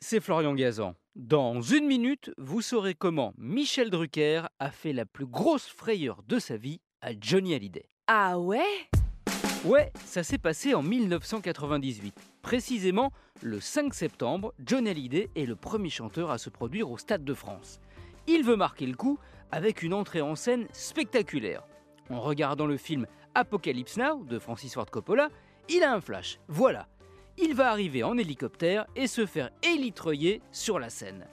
c'est Florian Gazan. Dans une minute, vous saurez comment Michel Drucker a fait la plus grosse frayeur de sa vie à Johnny Hallyday. Ah ouais? Ouais, ça s'est passé en 1998. Précisément, le 5 septembre, Johnny Hallyday est le premier chanteur à se produire au Stade de France. Il veut marquer le coup avec une entrée en scène spectaculaire. En regardant le film Apocalypse Now de Francis Ford Coppola, il a un flash. Voilà, il va arriver en hélicoptère et se faire élitreiller sur la scène.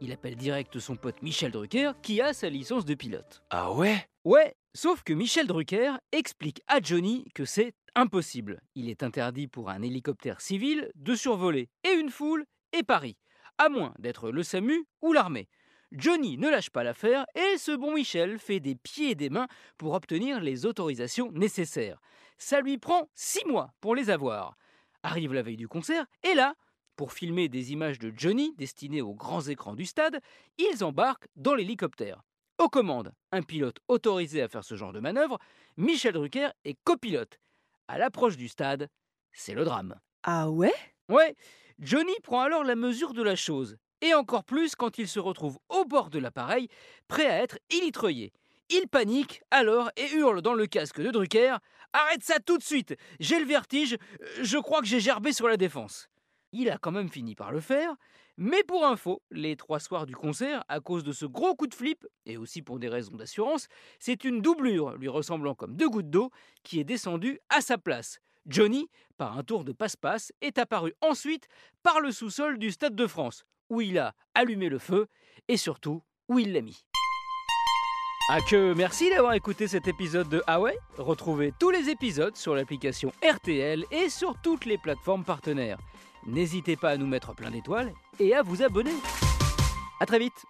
Il appelle direct son pote Michel Drucker qui a sa licence de pilote. Ah ouais? Ouais, sauf que Michel Drucker explique à Johnny que c'est impossible. Il est interdit pour un hélicoptère civil de survoler et une foule et Paris, à moins d'être le SAMU ou l'armée. Johnny ne lâche pas l'affaire et ce bon Michel fait des pieds et des mains pour obtenir les autorisations nécessaires. Ça lui prend six mois pour les avoir. Arrive la veille du concert, et là, pour filmer des images de Johnny destinées aux grands écrans du stade, ils embarquent dans l'hélicoptère. Aux commandes, un pilote autorisé à faire ce genre de manœuvre, Michel Drucker est copilote. À l'approche du stade, c'est le drame. Ah ouais? Ouais, Johnny prend alors la mesure de la chose, et encore plus quand il se retrouve au bord de l'appareil, prêt à être élitreillé. Il panique alors et hurle dans le casque de Drucker Arrête ça tout de suite J'ai le vertige, je crois que j'ai gerbé sur la défense. Il a quand même fini par le faire, mais pour info, les trois soirs du concert, à cause de ce gros coup de flip, et aussi pour des raisons d'assurance, c'est une doublure lui ressemblant comme deux gouttes d'eau qui est descendue à sa place. Johnny, par un tour de passe-passe, est apparu ensuite par le sous-sol du Stade de France, où il a allumé le feu et surtout où il l'a mis. Ah que merci d'avoir écouté cet épisode de Ah ouais? Retrouvez tous les épisodes sur l'application RTL et sur toutes les plateformes partenaires. N'hésitez pas à nous mettre plein d'étoiles et à vous abonner. A très vite